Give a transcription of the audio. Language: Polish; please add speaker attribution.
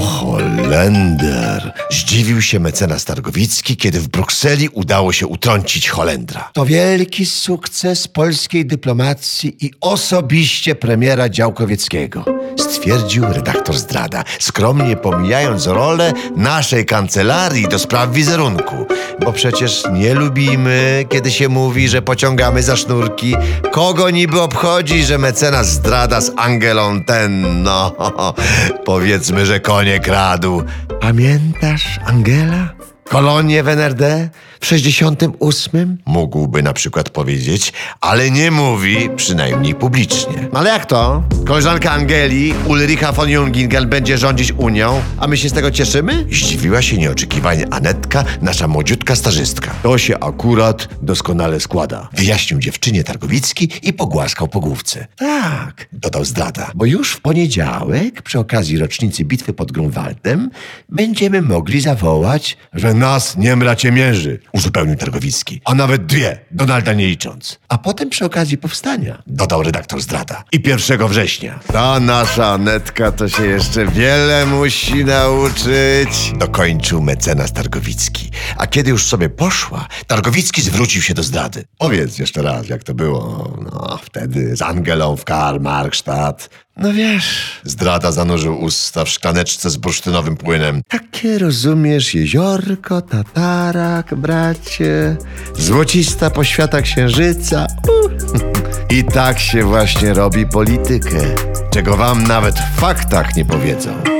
Speaker 1: Holender. Zdziwił się mecenas Targowicki, kiedy w Brukseli udało się utrącić Holendra. To wielki sukces polskiej dyplomacji i osobiście premiera Działkowieckiego, stwierdził redaktor Zdrada, skromnie pomijając rolę naszej kancelarii do spraw wizerunku. Bo przecież nie lubimy, kiedy się mówi, że pociągamy za sznurki. Kogo niby obchodzi, że mecenas Zdrada z Angelą ten, no, powiedzmy, że konie kradł. Pamiętasz Angela? Kolonię w NRD w 68? Mógłby na przykład powiedzieć, ale nie mówi, przynajmniej publicznie. Ale jak to? Koleżanka Angeli, Ulricha von Jungingen, będzie rządzić Unią, a my się z tego cieszymy? Zdziwiła się nieoczekiwanie Anetka, nasza młodziutka starzystka. To się akurat doskonale składa. Wyjaśnił dziewczynie Targowicki i pogłaskał po główce. Tak, dodał zdrada, bo już w poniedziałek, przy okazji rocznicy bitwy pod Grunwaldem, będziemy mogli zawołać, że nas nie mierzy, uzupełnił Targowicki. A nawet dwie, Donalda nie licząc. A potem przy okazji powstania, dodał redaktor zdrada. I 1 września. Ta nasza Anetka to się jeszcze wiele musi nauczyć, dokończył mecenas Targowicki. A kiedy już sobie poszła, Targowicki zwrócił się do zdrady. Powiedz jeszcze raz, jak to było. No, wtedy z Angelą w Karl Markstadt. No wiesz, zdrada zanurzył usta w szklaneczce z bursztynowym płynem. Takie rozumiesz jeziorko, tatarak, bracie, złocista poświata księżyca. Uh. I tak się właśnie robi politykę, czego wam nawet w faktach nie powiedzą.